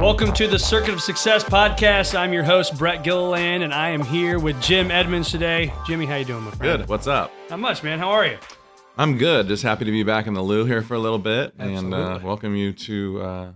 Welcome to the Circuit of Success podcast. I'm your host Brett Gilliland, and I am here with Jim Edmonds today. Jimmy, how you doing, my friend? Good. What's up? Not much, man. How are you? I'm good. Just happy to be back in the Lou here for a little bit and uh, welcome you to, uh,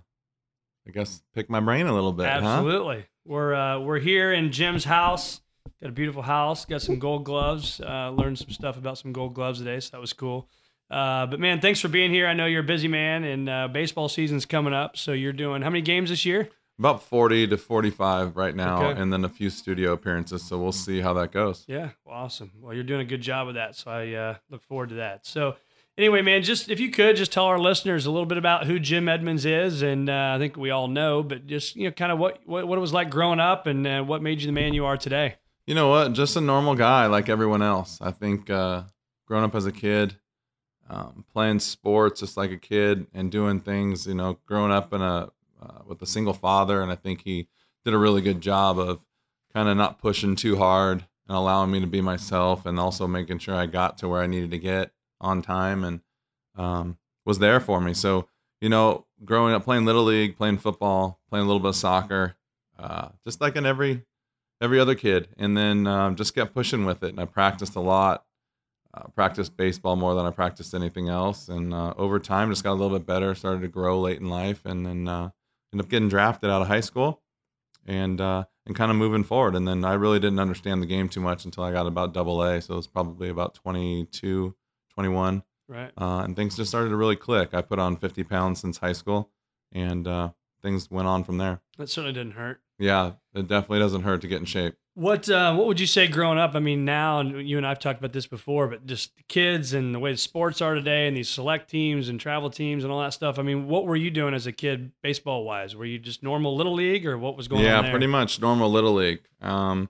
I guess, pick my brain a little bit. huh? Absolutely. We're uh, we're here in Jim's house. Got a beautiful house. Got some gold gloves. Uh, learned some stuff about some gold gloves today, so that was cool. Uh, but man, thanks for being here. I know you're a busy man, and uh, baseball season's coming up. So you're doing how many games this year? About 40 to 45 right now, Okay. and then a few studio appearances. So we'll see how that goes. Yeah, well, awesome. Well, you're doing a good job of that, so I uh, look forward to that. So, anyway, man, just if you could just tell our listeners a little bit about who Jim Edmonds is, and uh, I think we all know, but just you know, kind of what, what what it was like growing up, and uh, what made you the man you are today. You know what? Just a normal guy like everyone else. I think uh, growing up as a kid, um, playing sports just like a kid, and doing things. You know, growing up in a uh, with a single father, and I think he did a really good job of kind of not pushing too hard and allowing me to be myself, and also making sure I got to where I needed to get on time, and um, was there for me. So you know, growing up playing little league, playing football, playing a little bit of soccer, uh, just like in every every other kid, and then um, just kept pushing with it. And I practiced a lot. Uh, practiced baseball more than I practiced anything else, and uh, over time just got a little bit better. Started to grow late in life, and then uh, ended up getting drafted out of high school, and uh, and kind of moving forward. And then I really didn't understand the game too much until I got about Double A, so it was probably about 22, 21, Right. uh, and things just started to really click. I put on 50 pounds since high school, and uh, things went on from there. That certainly didn't hurt. Yeah, it definitely doesn't hurt to get in shape. What uh, what would you say growing up? I mean, now and you and I've talked about this before, but just kids and the way the sports are today, and these select teams and travel teams and all that stuff. I mean, what were you doing as a kid, baseball wise? Were you just normal little league, or what was going yeah, on? Yeah, pretty much normal little league. Um,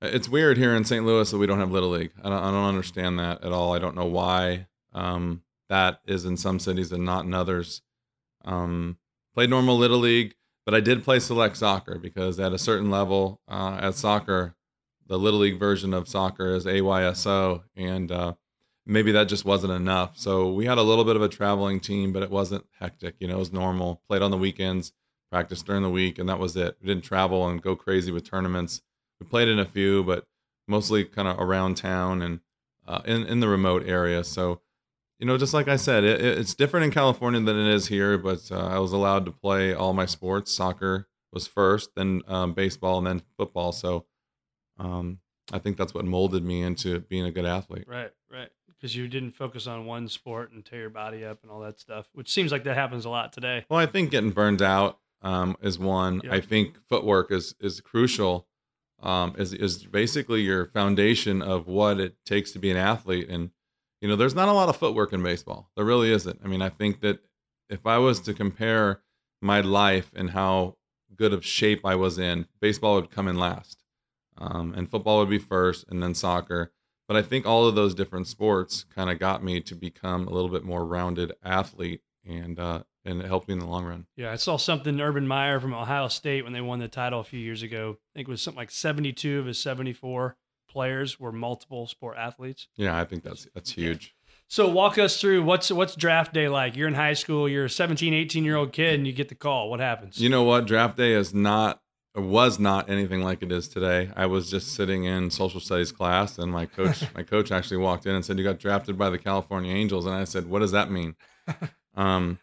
it's weird here in St. Louis that we don't have little league. I don't, I don't understand that at all. I don't know why um, that is in some cities and not in others. Um, played normal little league, but I did play select soccer because at a certain level, uh, at soccer, the little league version of soccer is AYSO, and uh, maybe that just wasn't enough. So we had a little bit of a traveling team, but it wasn't hectic. You know, it was normal. Played on the weekends, practiced during the week, and that was it. We didn't travel and go crazy with tournaments. We played in a few, but mostly kind of around town and uh, in in the remote area. So, you know, just like I said, it, it- it's different in California than it is here. But uh, I was allowed to play all my sports. Soccer was first, then um, baseball, and then football. So, um, I think that's what molded me into being a good athlete. Right, right. Because you didn't focus on one sport and tear your body up and all that stuff, which seems like that happens a lot today. Well, I think getting burned out um, is one. I think footwork is is crucial. Um, is is basically your foundation of what it takes to be an athlete. And you know, there's not a lot of footwork in baseball. There really isn't. I mean, I think that if I was to compare my life and how good of shape I was in, baseball would come in last, um, and football would be first, and then soccer. But I think all of those different sports kind of got me to become a little bit more rounded athlete, and uh, and it helped me in the long run. Yeah, I saw something Urban Meyer from Ohio State when they won the title a few years ago. I think it was something like 72 of his 74 players were multiple sport athletes. Yeah, I think that's that's huge. So walk us through what's what's draft day like? You're in high school, you're a 17, 18 year old kid, and you get the call. What happens? You know what? Draft day is not or was not anything like it is today. I was just sitting in social studies class, and my coach my coach actually walked in and said, "You got drafted by the California Angels," and I said, "What does that mean?" um,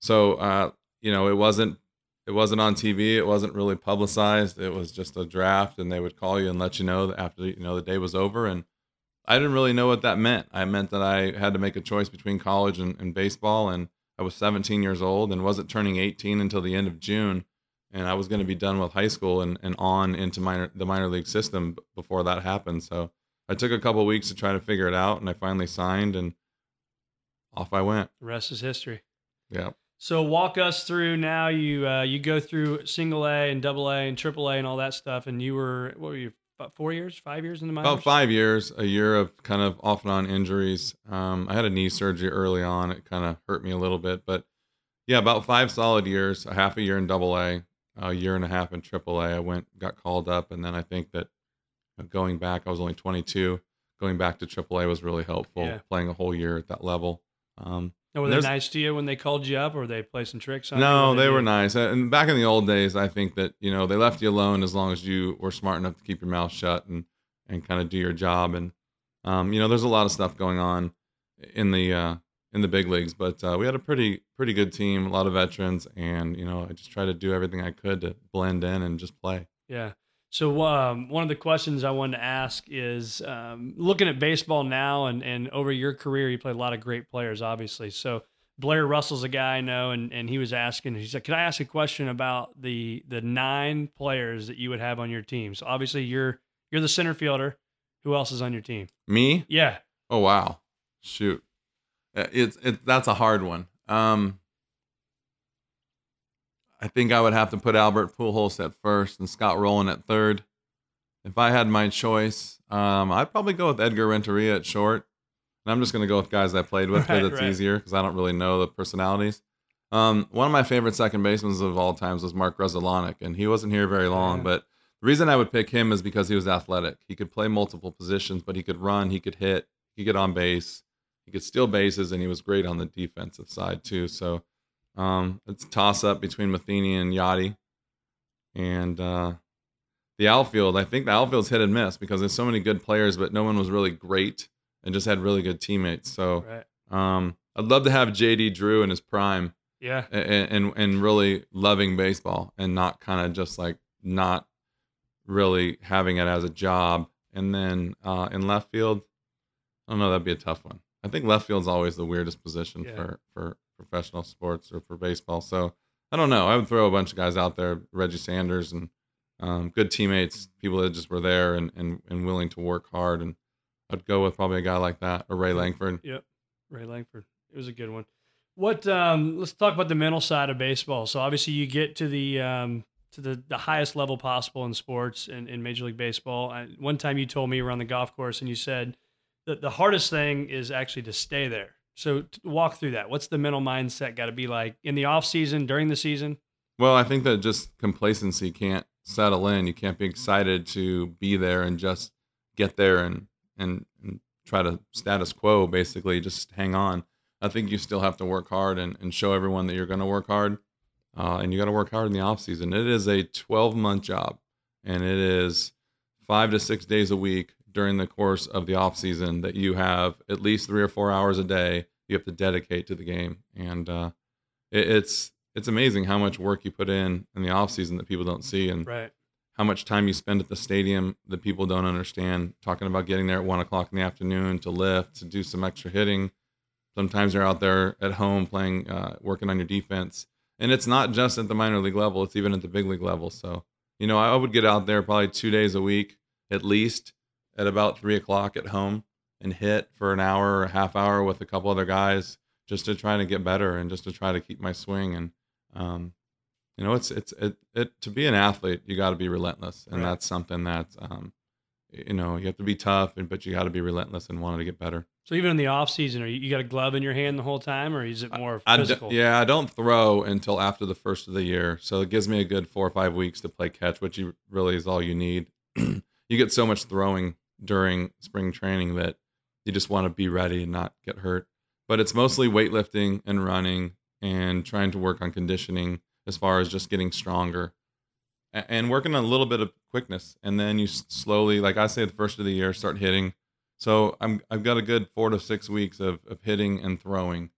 so uh, you know, it wasn't it wasn't on TV. It wasn't really publicized. It was just a draft, and they would call you and let you know that after you know the day was over. And I didn't really know what that meant. I meant that I had to make a choice between college and, and baseball, and I was 17 years old and wasn't turning 18 until the end of June, and I was going to be done with high school and, and on into minor the minor league system before that happened. So I took a couple weeks to try to figure it out, and I finally signed, and off I went. The rest is history. Yeah. So walk us through now. You uh, you go through single A and double A and triple A and all that stuff. And you were what were you about four years, five years in the minors? About five years, a year of kind of off and on injuries. Um, I had a knee surgery early on. It kind of hurt me a little bit, but yeah, about five solid years. A half a year in double A, a year and a half in triple A. I went, got called up, and then I think that going back, I was only 22. Going back to triple A was really helpful. Yeah. Playing a whole year at that level. Um, Or were they nice to you when they called you up, or they play some tricks on you? No, What'd they were nice. And back in the old days, I think that you know they left you alone as long as you were smart enough to keep your mouth shut and and kind of do your job. And um, you know, there's a lot of stuff going on in the uh, in the big leagues, but uh, we had a pretty pretty good team, a lot of veterans, and you know, I just tried to do everything I could to blend in and just play. Yeah. So um, one of the questions I wanted to ask is um, looking at baseball now and, and over your career, you played a lot of great players, obviously. So Blair Russell's a guy I know, and, and he was asking, he said, "Can I ask a question about the the nine players that you would have on your team?" So obviously you're you're the center fielder. Who else is on your team? Me? Yeah. Oh wow, shoot, Uh, it's it that's a hard one. Um, I think I would have to put Albert Pujols at first and Scott Rolen at third. If I had my choice, um, I'd probably go with Edgar Renteria at short. And I'm just going to go with guys I played with because Right, it's right. easier because I don't really know the personalities. Um, one of my favorite second basemen of all times was Mark Grudzielanek, and he wasn't here very long. Yeah. But the reason I would pick him is because he was athletic. He could play multiple positions, but he could run, he could hit, he could get on base, he could steal bases, and he was great on the defensive side too. So um, it's a toss up between Matheny and Yadi. And uh, the outfield, I think the outfield's hit and miss because there's so many good players, but no one was really great and just had really good teammates. So Right. um, I'd love to have JD Drew in his prime Yeah. and and, and really loving baseball and not kind of just like not really having it as a job. And then uh, in left field, I don't know, that'd be a tough one. I think left field's always the weirdest position Yeah. for for professional sports or for baseball. So I don't know. I would throw a bunch of guys out there, Reggie Sanders and um, good teammates, people that just were there and, and and willing to work hard. And I'd go with probably a guy like that or Ray Lankford. Yep. Ray Lankford. It was a good one. What um let's talk about the mental side of baseball. So obviously you get to the um to the, the highest level possible in sports and in Major League Baseball. I, one time you told me you were on the golf course and you said that the hardest thing is actually to stay there. So walk through that. What's the mental mindset got to be like in the off season, during the season? Well, I think that just complacency can't settle in. You can't be excited to be there and just get there and and, and try to status quo, basically, just hang on. I think you still have to work hard and, and show everyone that you're going to work hard. Uh, and you got to work hard in the off season. It is a 12 month job, and it is five to six days a week during the course of the off season that you have at least three or four hours a day you have to dedicate to the game. And uh, it, it's it's amazing how much work you put in in the off season that people don't see, and Right. how much time you spend at the stadium that people don't understand. Talking about getting there at one o'clock in the afternoon to lift, to do some extra hitting. Sometimes you're out there at home playing, uh, working on your defense, and it's not just at the minor league level; it's even at the big league level. So, you know, I would get out there probably two days a week at least at about three o'clock at home and hit for an hour or a half hour with a couple other guys just to try to get better and just to try to keep my swing. And um, you know it's it's it, it to be an athlete you got to be relentless. And Right. that's something that um, you know you have to be tough and but you got to be relentless and wanting to get better. So even in the off season, are you, you got a glove in your hand the whole time, or is it more I d- physical? yeah i don't throw until after the first of the year. So it gives me a good four or five weeks to play catch which you really is all you need. You get so much throwing during spring training that you just want to be ready and not get hurt but it's mostly weightlifting and running and trying to work on conditioning as far as just getting stronger and working on a little bit of quickness and then you slowly like i say the first of the year start hitting so i'm i've got a good four to six weeks of, of hitting and throwing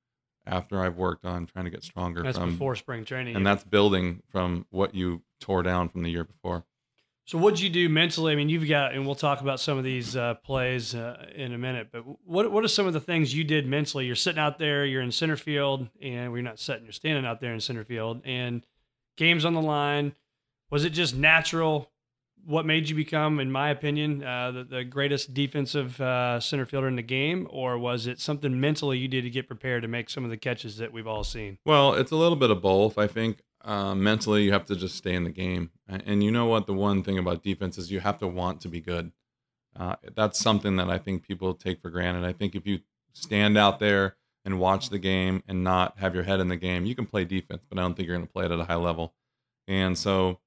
after I've worked on trying to get stronger. That's from, before spring training. and that's building from what you tore down from the year before. So what did you do mentally? I mean, you've got, and we'll talk about some of these uh, plays uh, in a minute. But what what are some of the things you did mentally? You're sitting out there, you're in center field, and we're not sitting, you're standing out there in center field, and games on the line. Was it just natural? What made you become, in my opinion, uh, the, the greatest defensive uh, center fielder in the game, or was it something mentally you did to get prepared to make some of the catches that we've all seen? Well, it's a little bit of both. I think uh, mentally you have to just stay in the game, and, you know what? The one thing about defense is you have to want to be good. Uh, that's something that I think people take for granted. I think if you stand out there and watch the game and not have your head in the game, you can play defense, but I don't think you're going to play it at a high level. And so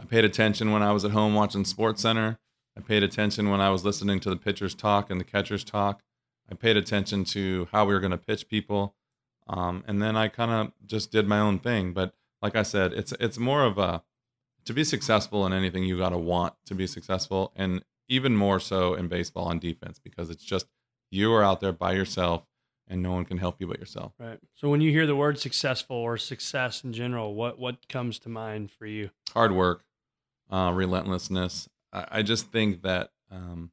I paid attention when I was at home watching Sports Center. I paid attention when I was listening to the pitchers talk and the catchers talk. I paid attention to how we were going to pitch people, um, and then I kind of just did my own thing. But like I said, it's it's more of a to be successful in anything, you got to want to be successful, and even more so in baseball on defense because it's just you are out there by yourself, and no one can help you but yourself. Right. So when you hear the word successful or success in general, what what comes to mind for you? hard work, uh, relentlessness. I, I just think that um,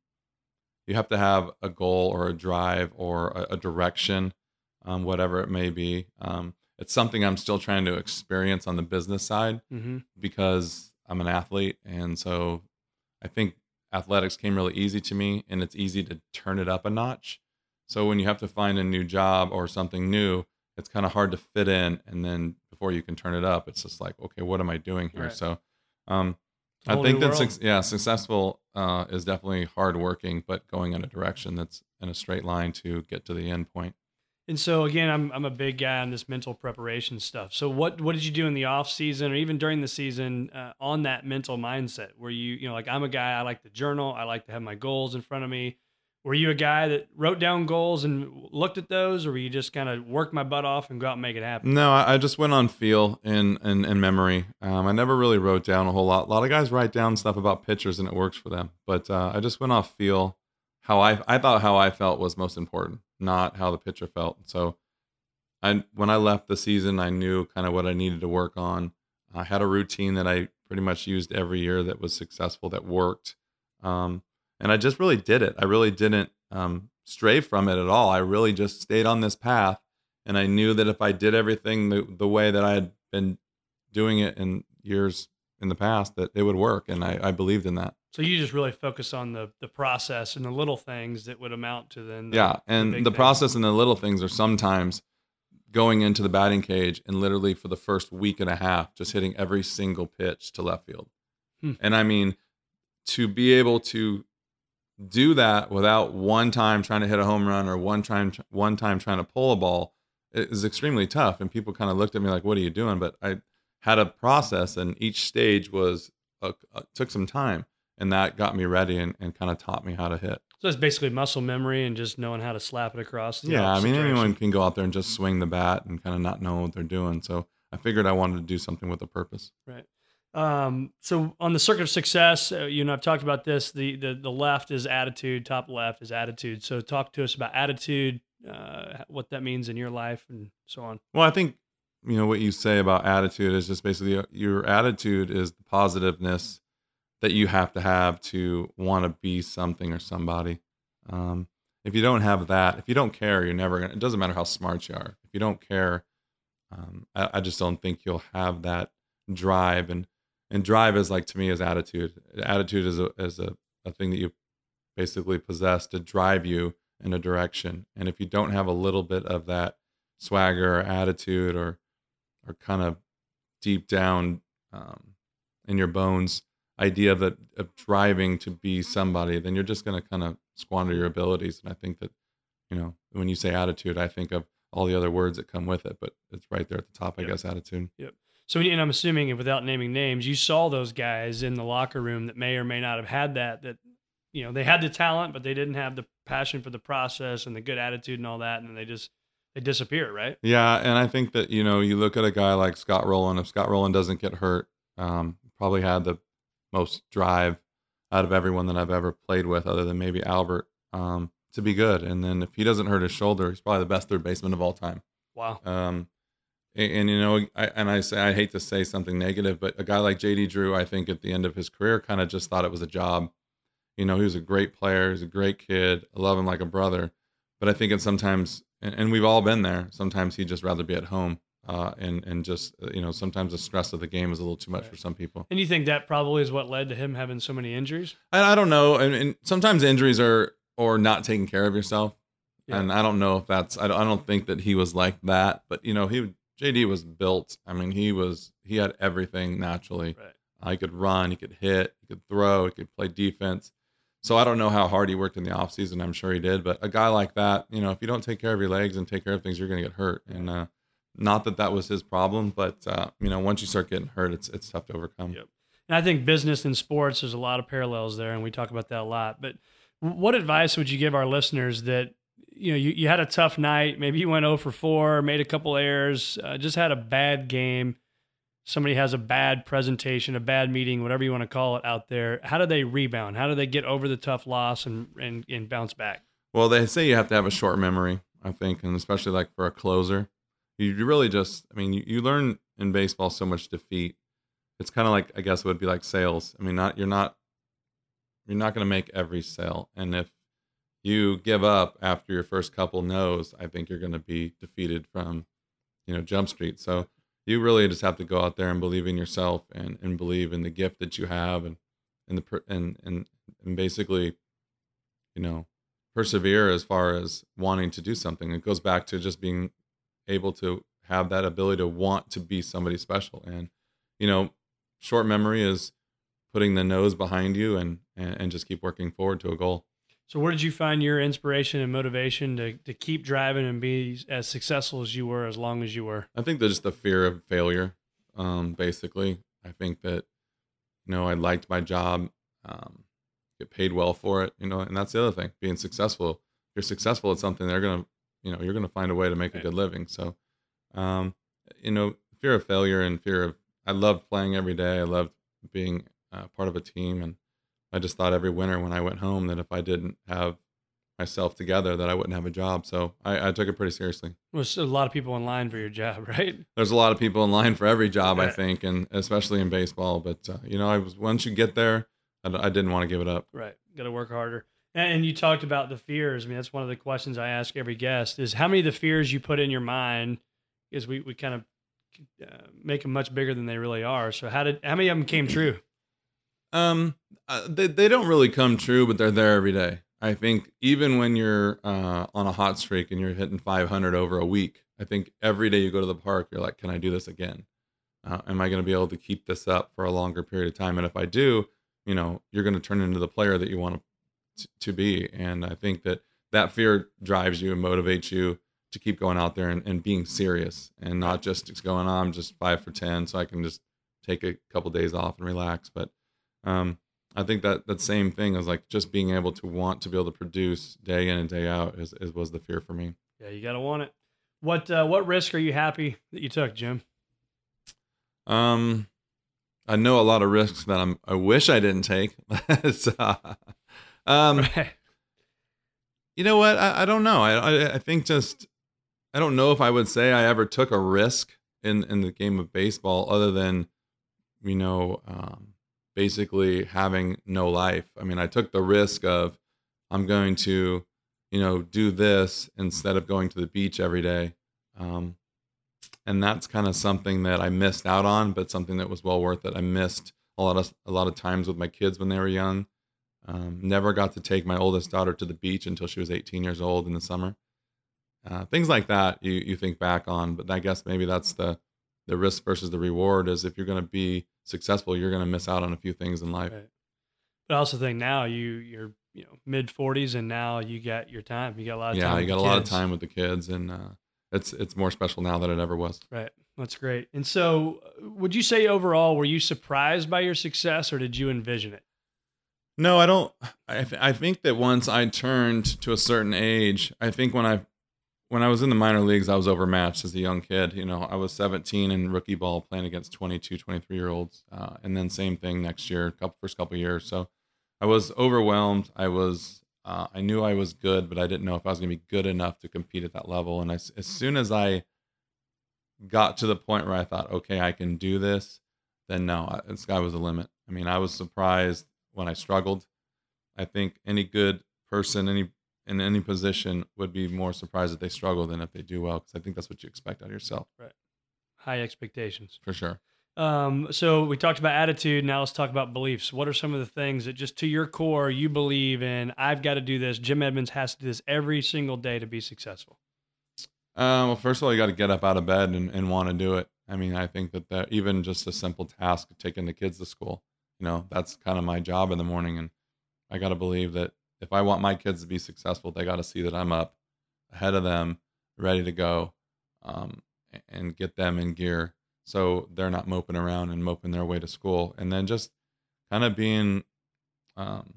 you have to have a goal or a drive or a, a direction, um, whatever it may be. Um, it's something I'm still trying to experience on the business side Mm-hmm. because I'm an athlete. And so I think athletics came really easy to me and it's easy to turn it up a notch. So when you have to find a new job or something new, it's kind of hard to fit in. And then before you can turn it up, it's just like, okay, what am I doing here? Right. So um, I think that, world. yeah, successful uh, is definitely hardworking, but going in a direction that's in a straight line to get to the end point. And so again, I'm I'm a big guy on this mental preparation stuff. So what what did you do in the off season or even during the season uh, on that mental mindset? Were you you know like I'm a guy I like to journal, I like to have my goals in front of me. Were you a guy that wrote down goals and looked at those, or were you just kind of work my butt off and go out and make it happen? No, I, I just went on feel and and, and memory. Um, I never really wrote down a whole lot. A lot of guys write down stuff about pitchers and it works for them, but uh, I just went off feel. How I I thought how I felt was most important, not how the pitcher felt. So, I when I left the season, I knew kind of what I needed to work on. I had a routine that I pretty much used every year that was successful, that worked, um, and I just really did it. I really didn't um, stray from it at all. I really just stayed on this path and I knew that if I did everything the, the way that I had been doing it in years in the past, that it would work, and I, I believed in that. So you just really focus on the the process and the little things that would amount to then. The, yeah, and the, things. process and the little things are sometimes going into the batting cage and literally for the first week and a half just hitting every single pitch to left field. Hmm. And I mean, to be able to do that without one time trying to hit a home run or one time one time trying to pull a ball is extremely tough. And people kind of looked at me like, "What are you doing?" But I had a process, and each stage was uh, uh, took some time, and that got me ready and, and kind of taught me how to hit. So it's basically muscle memory and just knowing how to slap it across. Yeah, I mean, direction. anyone can go out there and just swing the bat and kind of not know what they're doing. So I figured I wanted to do something with a purpose. Right. Um, so on the circuit of success, uh, you know, I've talked about this. The, the the left is attitude, top left is attitude. So talk to us about attitude, uh, what that means in your life, and so on. Well, I think you know what you say about attitude is just basically uh, your attitude is the positiveness that you have to have to want to be something or somebody. Um, if you don't have that, if you don't care, you're never gonna. It doesn't matter how smart you are. If you don't care, um, I, I just don't think you'll have that drive. And and drive is like to me is attitude. Attitude is a is a, a thing that you basically possess to drive you in a direction. And if you don't have a little bit of that swagger or attitude or or kind of deep down um, in your bones idea that of driving to be somebody, then you're just going to kind of squander your abilities. And I think that you know when you say attitude, I think of all the other words that come with it, but it's right there at the top, I Yep. guess. Attitude. Yep. So, and I'm assuming, without naming names, you saw those guys in the locker room that may or may not have had that. That you know, they had the talent, but they didn't have the passion for the process and the good attitude and all that, and they just they disappear, right? Yeah, and I think that you know you look at a guy like Scott Rolen. If Scott Rolen doesn't get hurt, um, probably had the most drive out of everyone that I've ever played with, other than maybe Albert, um, to be good. And then if he doesn't hurt his shoulder, he's probably the best third baseman of all time. Wow. Um, and, and, you know, I, and I say I hate to say something negative, but a guy like JD Drew, I think at the end of his career, kind of just thought it was a job. You know, he was a great player. He's a great kid. I love him like a brother. But I think it's sometimes, and, and we've all been there. Sometimes he'd just rather be at home. Uh, and and just uh, you know, sometimes the stress of the game is a little too much Right. for some people. And you think that probably is what led to him having so many injuries? I, I don't know. And, and sometimes injuries are or not taking care of yourself. Yeah. And I don't know if that's. I don't, I don't think that he was like that. But you know, he JD was built. I mean, he was. He had everything naturally. Right. Uh, he could run. He could hit. He could throw. He could play defense. So I don't know how hard he worked in the offseason. I'm sure he did. But a guy like that, you know, if you don't take care of your legs and take care of things, you're going to get hurt. And uh, not that that was his problem, but uh, you know, once you start getting hurt, it's it's tough to overcome. Yep. And I think business and sports, there's a lot of parallels there, and we talk about that a lot. But what advice would you give our listeners that you know you, you had a tough night, maybe you went 0 for 4, made a couple errors, uh, just had a bad game. Somebody has a bad presentation, a bad meeting, whatever you want to call it out there. How do they rebound? How do they get over the tough loss and and, and bounce back? Well, they say you have to have a short memory, I think, and especially like for a closer. You, really just, I mean, you, you learn in baseball so much defeat. It's kind of like, I guess it would be like sales. I mean, not you're not you're not going to make every sale, and if you give up after your first couple no's, I think you're going to be defeated from, you know, Jump Street. So you really just have to go out there and believe in yourself and and believe in the gift that you have and and the and and and basically, you know, persevere as far as wanting to do something. It goes back to just being able to have that ability to want to be somebody special. And, you know, short memory is putting the nose behind you and, and, and just keep working forward to a goal. So, where did you find your inspiration and motivation to, to keep driving and be as successful as you were as long as you were? I think there's just the fear of failure, um, basically. I think that, you know, I liked my job, um, get paid well for it, you know, and that's the other thing, being successful. If you're successful at something, they're going to, you know, you're going to find a way to make a good living. So, um, you know, fear of failure and fear of, I loved playing every day. I loved being uh, part of a team. And I just thought every winter when I went home that if I didn't have myself together, that I wouldn't have a job. So I, I took it pretty seriously Was a lot of people in line for your job, right? there's a lot of people in line for every job, I think, and especially in baseball. But uh, you know, I was once you get there, I didn't want to give it up. Right. Got to work harder. And, you talked about the fears. I mean, that's one of the questions I ask every guest: is how many of the fears you put in your mind is we we kind of uh, make them much bigger than they really are. So how did how many of them came true? Um, uh, they they don't really come true, but they're there every day. I think even when you're uh, on a hot streak and you're hitting 500 over a week, I think every day you go to the park, you're like, can I do this again? Uh, am I going to be able to keep this up for a longer period of time? And if I do, you know, you're going to turn into the player that you want to, to be. And I think that that fear drives you and motivates you to keep going out there and, and being serious and not just just going, on, I'm just five for 10, so I can just take a couple days off and relax. But um, I think that that same thing is like just being able to want to be able to produce day in and day out is, is was the fear for me. Yeah, you got to want it. What uh, what risk are you happy that you took, Jim? Um, I know a lot of risks that I'm I wish I didn't take. so, um, Right. you know what? I, I don't know. I, I I think just I don't know if I would say I ever took a risk in in the game of baseball other than you know um, basically having no life. I mean, I took the risk of I'm going to you know do this instead of going to the beach every day. Um, and that's kind of something that I missed out on, but something that was well worth it. I missed a lot of a lot of times with my kids when they were young. Um, never got to take my oldest daughter to the beach until she was 18 years old in the summer. Uh, things like that you you think back on, but I guess maybe that's the the risk versus the reward. Is if you're going to be successful, you're going to miss out on a few things in life. Right. But I also think now you you're you know mid forties and now you got your time. You got a lot of time. Yeah, you got a lot of time with the kids, and uh, it's it's more special now than it ever was. Right. That's great. And so, would you say overall, were you surprised by your success, or did you envision it? No, I don't. I th- I think that once I turned to a certain age, I think when I when I was in the minor leagues, I was overmatched as a young kid. You know, I was 17 in rookie ball playing against 22, 23 year olds, uh, and then same thing next year, couple first couple years. So I was overwhelmed. I was uh, I knew I was good, but I didn't know if I was going to be good enough to compete at that level. And I as soon as I got to the point where I thought, okay, I can do this, then no, the sky was the limit. I mean, I was surprised when I struggled. I think any good person, any in any position, would be more surprised if they struggle than if they do well, because I think that's what you expect out of yourself. Right. High expectations. For sure. Um, so we talked about attitude. Now let's talk about beliefs. What are some of the things that just to your core you believe in? I've got to do this. Jim Edmonds has to do this every single day to be successful. Um, well, first of all, you got to get up out of bed and, and want to do it. I mean, I think that, that even just a simple task of taking the kids to school, you know, that's kind of my job in the morning. And I got to believe that if I want my kids to be successful, they got to see that I'm up ahead of them, ready to go, um, and get them in gear so they're not moping around and moping their way to school. And then just kind of being um,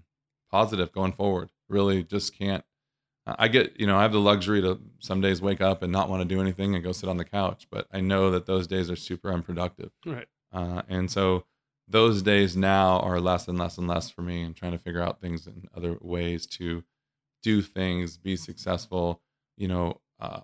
positive going forward. Really, just can't I get, you know, I have the luxury to some days wake up and not want to do anything and go sit on the couch, but I know that those days are super unproductive. Right. Uh, and so those days now are less and less and less for me and trying to figure out things in other ways to do things, be successful, you know, uh,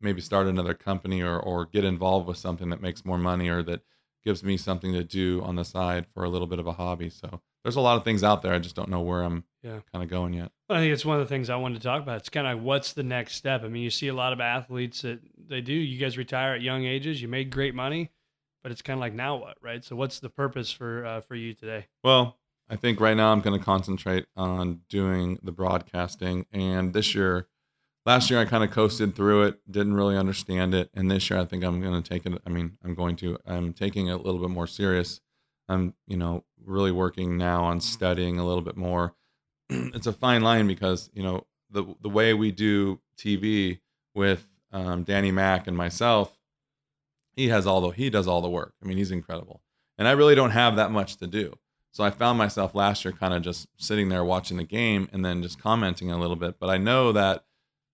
maybe start another company or, or get involved with something that makes more money or that gives me something to do on the side for a little bit of a hobby. So there's a lot of things out there. I just don't know where I'm yeah. kind of going yet. I think it's one of the things I wanted to talk about. It's kind of what's the next step. I mean, you see a lot of athletes that they do. You guys retire at young ages. You made great money, but it's kind of like now what, right? So what's the purpose for uh, for you today? Well, I think right now I'm going to concentrate on doing the broadcasting. And this year, last year I kind of coasted through it, didn't really understand it, and this year I think I'm going to take it. I mean, I'm going to. I'm taking it a little bit more serious I'm, you know, really working now on studying a little bit more. it's a fine line because, you know, the the way we do TV with um, Danny Mac and myself, he has all the he does all the work. I mean, he's incredible, and I really don't have that much to do. So I found myself last year kind of just sitting there watching the game and then just commenting a little bit. But I know that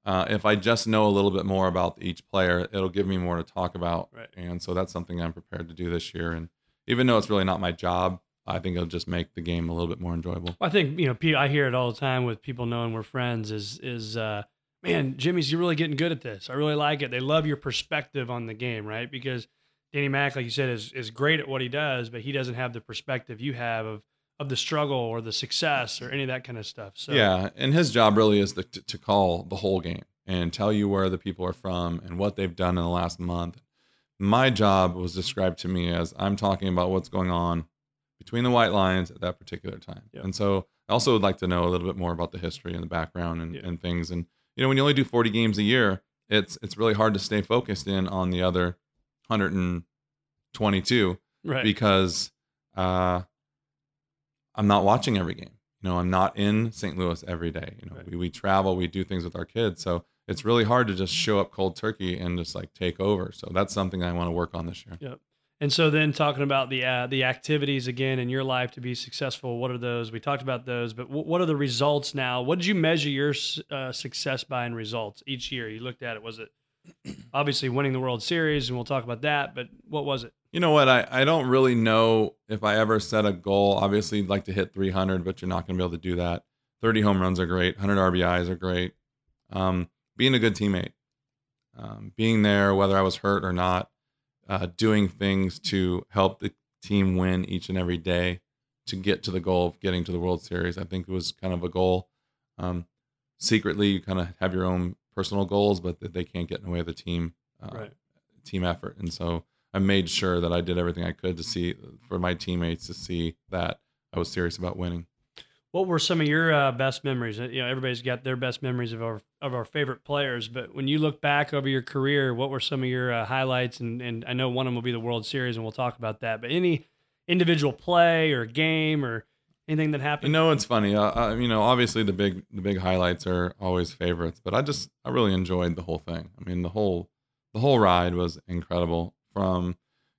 uh, if I just know a little bit more about each player, it'll give me more to talk about. Right. And so that's something I'm prepared to do this year. And even though it's really not my job, I think it'll just make the game a little bit more enjoyable. I think you know, I hear it all the time with people knowing we're friends. Is is uh, man, Jimmy's you're really getting good at this. I really like it. They love your perspective on the game, right? Because Danny Mac, like you said, is is great at what he does, but he doesn't have the perspective you have of of the struggle or the success or any of that kind of stuff. So yeah, and his job really is the, to, to call the whole game and tell you where the people are from and what they've done in the last month my job was described to me as I'm talking about what's going on between the white lines at that particular time. Yep. And so I also would like to know a little bit more about the history and the background and, yep. and things. And you know, when you only do 40 games a year, it's it's really hard to stay focused in on the other 122 right. because uh, I'm not watching every game. You know, I'm not in St. Louis every day. You know, right. we, we travel, we do things with our kids. So it's really hard to just show up cold turkey and just like take over. So that's something I want to work on this year. Yep. And so then talking about the uh, the activities again in your life to be successful, what are those? We talked about those, but w- what are the results now? What did you measure your uh, success by in results each year? You looked at it. Was it obviously winning the World Series, and we'll talk about that. But what was it? You know what? I, I don't really know if I ever set a goal. Obviously, I'd like to hit 300, but you're not going to be able to do that. 30 home runs are great. 100 RBIs are great. Um, being a good teammate, um, being there whether I was hurt or not, uh, doing things to help the team win each and every day to get to the goal of getting to the World Series. I think it was kind of a goal. Um, secretly, you kind of have your own personal goals, but they can't get in the way of the team uh, right. team effort. And so I made sure that I did everything I could to see for my teammates to see that I was serious about winning. What were some of your uh, best memories? You know, everybody's got their best memories of our of our favorite players, but when you look back over your career, what were some of your uh, highlights? And and I know one of them will be the World Series, and we'll talk about that. But any individual play or game or anything that happened? You know, it's funny. Uh, uh, you know, obviously the big the big highlights are always favorites, but I just I really enjoyed the whole thing. I mean, the whole the whole ride was incredible. From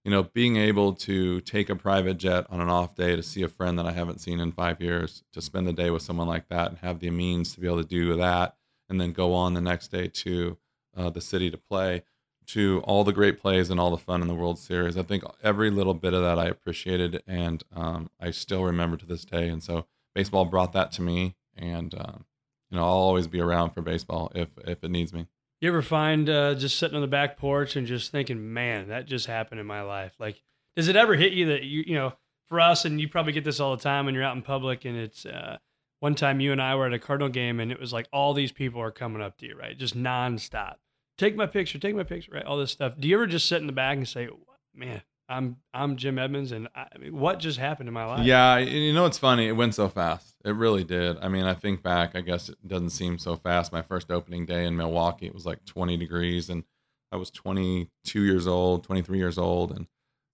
you know, being able to take a private jet on an off day to see a friend that I haven't seen in five years, to spend the day with someone like that and have the means to be able to do that, and then go on the next day to uh, the city to play, to all the great plays and all the fun in the World Series. I think every little bit of that I appreciated, and um, I still remember to this day. And so baseball brought that to me, and um, you know, I'll always be around for baseball if if it needs me. You ever find uh, just sitting on the back porch and just thinking, man, that just happened in my life? Like, does it ever hit you that you, you know, for us, and you probably get this all the time when you're out in public, and it's uh, one time you and I were at a Cardinal game, and it was like all these people are coming up to you, right? Just nonstop. Take my picture, take my picture, right? All this stuff. Do you ever just sit in the back and say, man, I'm I'm Jim Edmonds, and I, what just happened in my life? Yeah, you know it's funny. It went so fast. It really did. I mean, I think back. I guess it doesn't seem so fast. My first opening day in Milwaukee, it was like 20 degrees, and I was 22 years old, 23 years old, and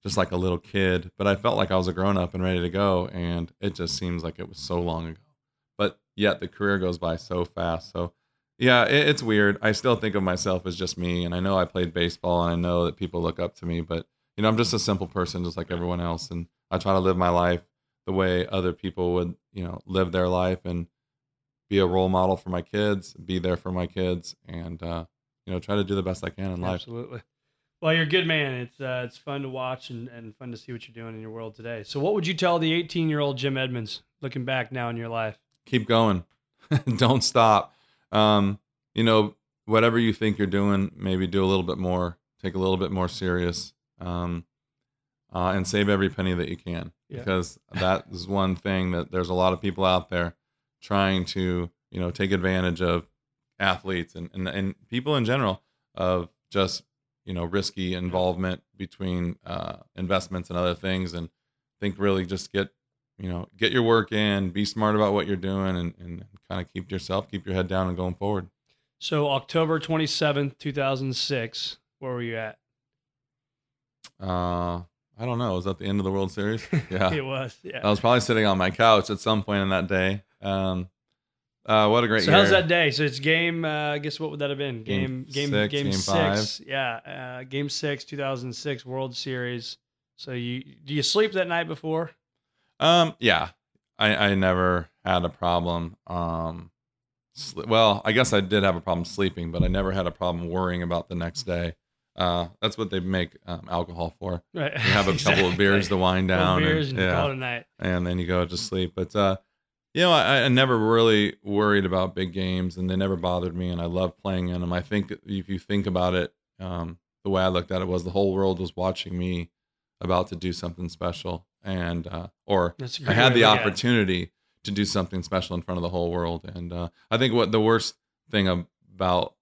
just like a little kid. But I felt like I was a grown up and ready to go, and it just seems like it was so long ago. But yet the career goes by so fast. So yeah, it, it's weird. I still think of myself as just me, and I know I played baseball, and I know that people look up to me, but you know, I'm just a simple person, just like everyone else, and I try to live my life the way other people would, you know, live their life and be a role model for my kids, be there for my kids, and uh, you know, try to do the best I can in life. Absolutely. Well, you're a good man. It's uh, it's fun to watch and, and fun to see what you're doing in your world today. So, what would you tell the 18 year old Jim Edmonds looking back now in your life? Keep going, don't stop. Um, you know, whatever you think you're doing, maybe do a little bit more, take a little bit more serious um, uh, and save every penny that you can Yeah. because that is one thing that there's a lot of people out there trying to you know take advantage of athletes and, and, and people in general of just you know risky involvement between uh, investments and other things and think really just get you know get your work in be smart about what you're doing and, and kind of keep yourself keep your head down and going forward So, October 27th, 2006, where were you at? Uh i don't know was that the end of the world series yeah it was. Yeah. I was probably sitting on my couch at some point in that day. Um, uh, what a great so year! how's that day? So it's game. Uh, I guess what would that have been? Game Game game six, game, game six. Yeah, uh, game six, two thousand six World Series. So you do you sleep that night before? Um, yeah, I, I never had a problem. Um, sl- well, I guess I did have a problem sleeping, but I never had a problem worrying about the next day. Uh, that's what they make um, alcohol for. Right. You have a couple of beers to wind down, beers and, and yeah, call it a night. and then you go to sleep. But uh, you know, I, I never really worried about big games, and they never bothered me, and I love playing in them. I think if you think about it, um, the way I looked at it was the whole world was watching me about to do something special, and uh, or I had the to look at it. opportunity to do something special in front of the whole world, and uh, I think what the worst thing about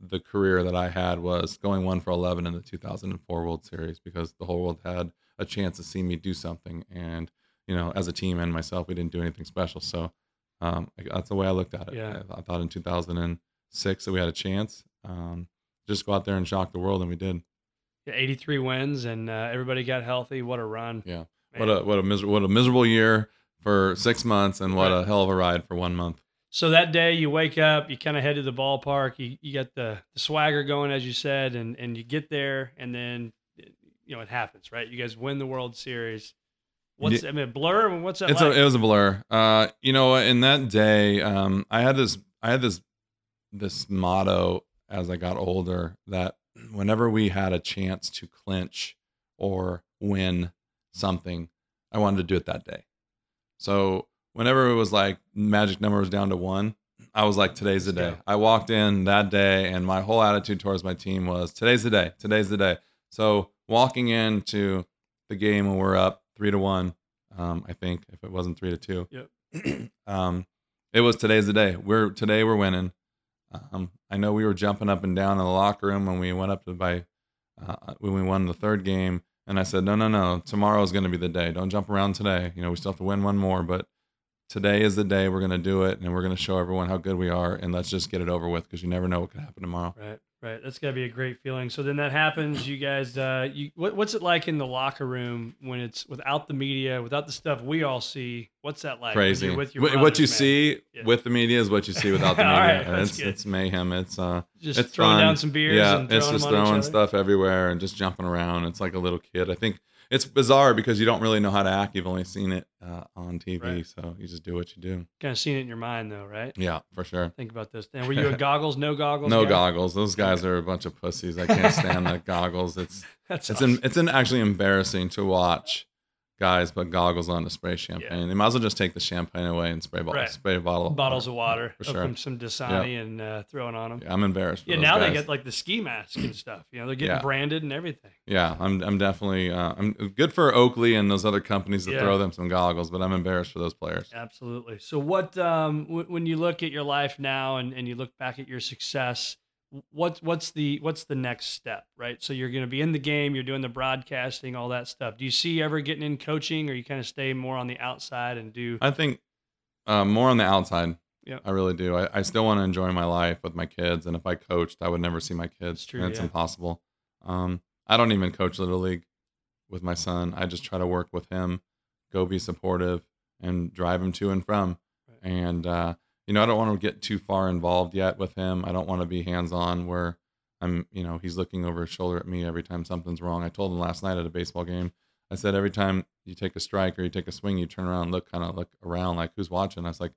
the career that I had was going one for 11 in the 2004 World Series because the whole world had a chance to see me do something. And, you know, as a team and myself, we didn't do anything special. So um, that's the way I looked at it. Yeah. I, I thought in 2006 that we had a chance. Um, just go out there and shock the world, and we did. Yeah, 83 wins and uh, everybody got healthy. What a run. Yeah. Man. What a what a miser- what a miserable year for six months, and what a hell of a ride for one month. So that day you wake up, you kind of head to the ballpark, you, you got the, the swagger going, as you said, and, and you get there and then, you know, it happens, right? You guys win the World Series. What's, I mean, blur? What's that it's like? a, it was a blur. Uh, you know, in that day, um, I had this, I had this, this motto as I got older that whenever we had a chance to clinch or win something, I wanted to do it that day. So whenever it was like magic number was down to one, I was like, today's the day. go. I walked in that day, and my whole attitude towards my team was, today's the day. Today's the day. So walking into the game when we're up three to one, um, I think if it wasn't three to two, Yep. um, it was today's the day. We're today we're winning. Um, I know we were jumping up and down in the locker room when we went up to by uh, when we won the third game, and I said, no, no, no, tomorrow's going to be the day. Don't jump around today. You know, we still have to win one more, but today is the day we're going to do it, and we're going to show everyone how good we are, and let's just get it over with because you never know what could happen tomorrow. Right, right. That's got to be a great feeling. So then that happens. You guys, uh, you what, what's it like in the locker room when it's without the media, without the stuff we all see? What's that like? Crazy. with your What- what you man? see Yeah. with the media is what you see without the media. right, And it's good. it's mayhem. It's uh Just it's throwing fun. down some beers Yeah, and it's just throwing stuff everywhere and just jumping around. It's like a little kid. I think it's bizarre because you don't really know how to act. You've only seen it uh, on TV, Right. so you just do what you do. Kind of seen it in your mind, though, right? Yeah, for sure. Think about this. And were you a goggles? No goggles? No guy? goggles. Those guys are a bunch of pussies. I can't stand the goggles. It's That's it's awesome. in, it's in actually embarrassing to watch guys put goggles on to spray champagne. They might as well just take the champagne away and spray, bo- Right. spray a bottle of bottles water. of water, For sure. some Dasani and uh, throwing on them. Yeah, I'm embarrassed. For Yeah, now they get like the ski mask and stuff. You know, they're getting Yeah. branded and everything. Yeah, I'm I'm definitely uh, I'm good for Oakley and those other companies that Yeah. throw them some goggles, but I'm embarrassed for those players. Absolutely. So, what um, w- when you look at your life now and, and you look back at your success, what's what's the what's the next step, right? So you're going to be in the game, you're doing the broadcasting, all that stuff. Do you see ever getting in coaching, or you kind of stay more on the outside and do? I think uh, more on the outside. Yeah, I really do. I, I still want to enjoy my life with my kids, and if I coached, I would never see my kids. true, and it's yeah. impossible. Um, I don't even coach little league with my son. I just try to work with him, go be supportive, and drive him to and from. Right. And uh, you know, I don't want to get too far involved yet with him. I don't want to be hands on where I'm, you know, he's looking over his shoulder at me every time something's wrong. I told him last night at a baseball game. I said every time you take a strike or you take a swing, you turn around, and look kind of look around like who's watching. I was like,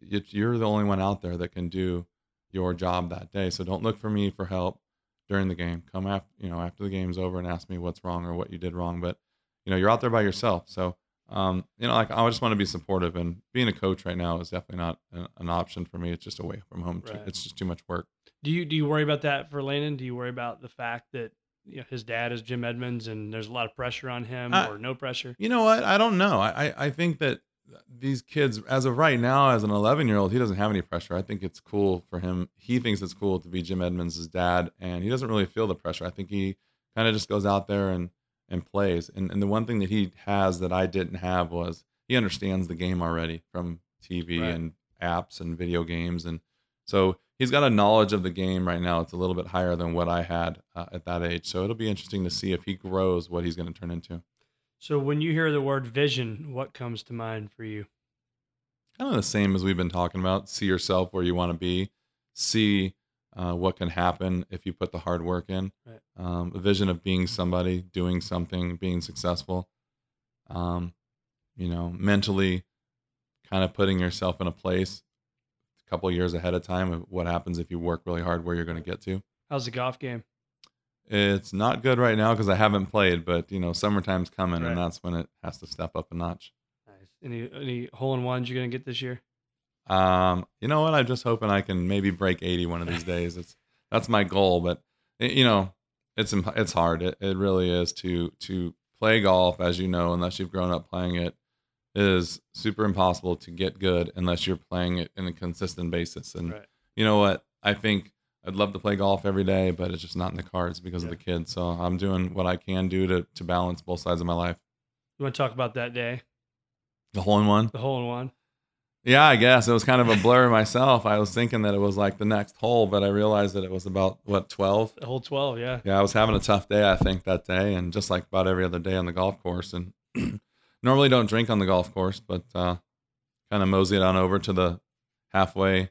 "You- you're the only one out there that can do your job that day. So don't look for me for help during the game. Come after you know after the game's over and ask me what's wrong or what you did wrong. But you know you're out there by yourself. So um, you know like I just want to be supportive. And being a coach right now is definitely not an, an option for me. It's just away from home. too- It's just too much work. Do you do you worry about that for Landon? Do you worry about the fact that you know, his dad is Jim Edmonds and there's a lot of pressure on him, Uh, or no pressure? You know what? I don't know. I, I, I think that these kids, as of right now, as an 11 year old, he doesn't have any pressure. I think it's cool for him. He thinks it's cool to be Jim Edmonds' dad, and he doesn't really feel the pressure. I think he kind of just goes out there and, and plays. And, and the one thing that he has that I didn't have was he understands the game already from TV Right. and apps and video games. And so he's got a knowledge of the game right now. It's a little bit higher than what I had uh, at that age. So it'll be interesting to see if he grows what he's going to turn into. So when you hear the word vision, what comes to mind for you? kind of the same as we've been talking about. See yourself where you want to be. See uh, what can happen if you put the hard work in. Right. Um, a vision of being somebody, doing something, being successful. Um, you know, mentally, kind of putting yourself in a place a couple of years ahead of time of what happens if you work really hard, where you're going to get to. How's the golf game? It's not good right now because I haven't played, but you know, summertime's coming, Right. and that's when it has to step up a notch. Nice. Any any hole in ones you're gonna get this year? Um, you know what? I'm just hoping I can maybe break 80 one of these days. It's that's my goal, but you know, it's it's hard. It, it really is to to play golf, as you know, unless you've grown up playing it, it, is super impossible to get good unless you're playing it in a consistent basis. And Right. you know what? I think I'd love to play golf every day, but it's just not in the cards because Yeah. of the kids. So I'm doing what I can do to to balance both sides of my life. You want to talk about that day, The hole in one. the hole in one? Yeah, I guess it was kind of a blur myself. I was thinking that it was like the next hole, but I realized that it was about what twelve. Hole twelve, yeah. Yeah, I was having a tough day, I think, that day, and just like about every other day on the golf course. And normally don't drink on the golf course, but uh, kind of moseyed on over to the halfway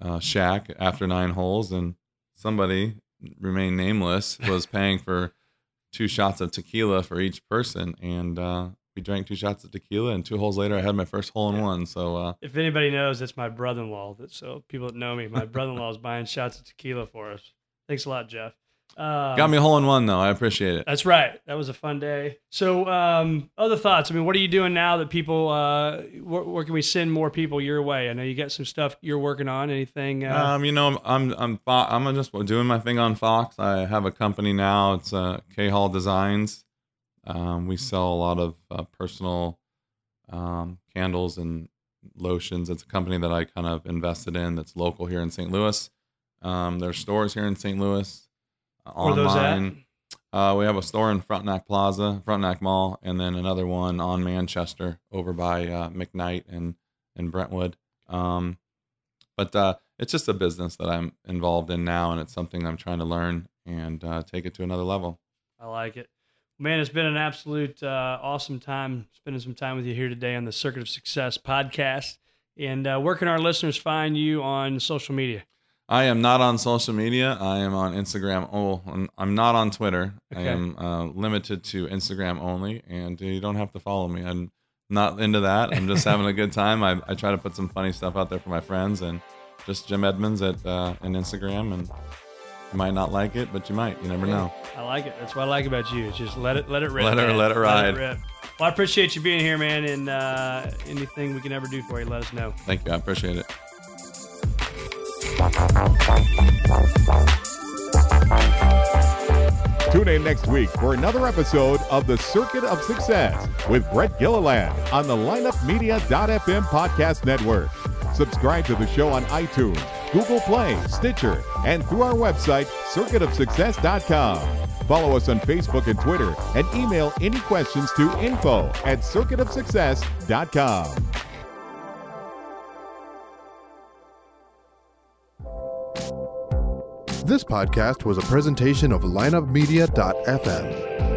uh, shack after nine holes, and somebody remain nameless was paying for two shots of tequila for each person, and uh, we drank two shots of tequila, and two holes later, I had my first hole in one. So. Uh, If anybody knows, it's my brother-in-law. That so people that know me, my brother-in-law is buying shots of tequila for us. Thanks a lot, Jeff. Um, Got me a hole in one though. I appreciate it. That's right. That was a fun day. So, um, other thoughts? I mean, what are you doing now that people? Uh, where, where can we send more people your way? I know you got some stuff you're working on. Anything? Uh, Um, you know, I'm I'm I'm, I'm just doing my thing on Fox. I have a company now. It's uh, K Hall Designs. Um, we sell a lot of uh, personal um, candles and lotions. It's a company that I kind of invested in. That's local here in St. Louis. Um, there's stores here in St. Louis. Uh, where are those at? online. Uh, we have a store in Frontenac Plaza, Frontenac Mall, and then another one on Manchester over by uh, McKnight and and Brentwood. Um, but uh, it's just a business that I'm involved in now, and it's something I'm trying to learn and uh, take it to another level. I like it. Man, it's been an absolute uh, awesome time spending some time with you here today on the Circuit of Success podcast. And uh, where can our listeners find you on social media? I am not on social media. I am on Instagram. Oh, I'm- I'm not on Twitter. I am uh, limited to Instagram only, and you don't have to follow me. I'm not into that. I'm just having a good time. I, I try to put some funny stuff out there for my friends, and just Jim Edmonds at uh, an Instagram. And you might not like it, but you might. You never know. I like it. That's what I like about you. It's just let it let it rip. Let her- man. let it ride. rip. Well, I appreciate you being here, man, and uh, anything we can ever do for you, let us know. Thank you. I appreciate it. Tune in next week for another episode of The Circuit of Success with Brett Gilliland on the lineupmedia.fm podcast network. Subscribe to the show on iTunes, Google Play, Stitcher, and through our website, circuitofsuccess.com. Follow us on Facebook and Twitter and email any questions to info at circuitofsuccess.com. This podcast was a presentation of lineupmedia.fm.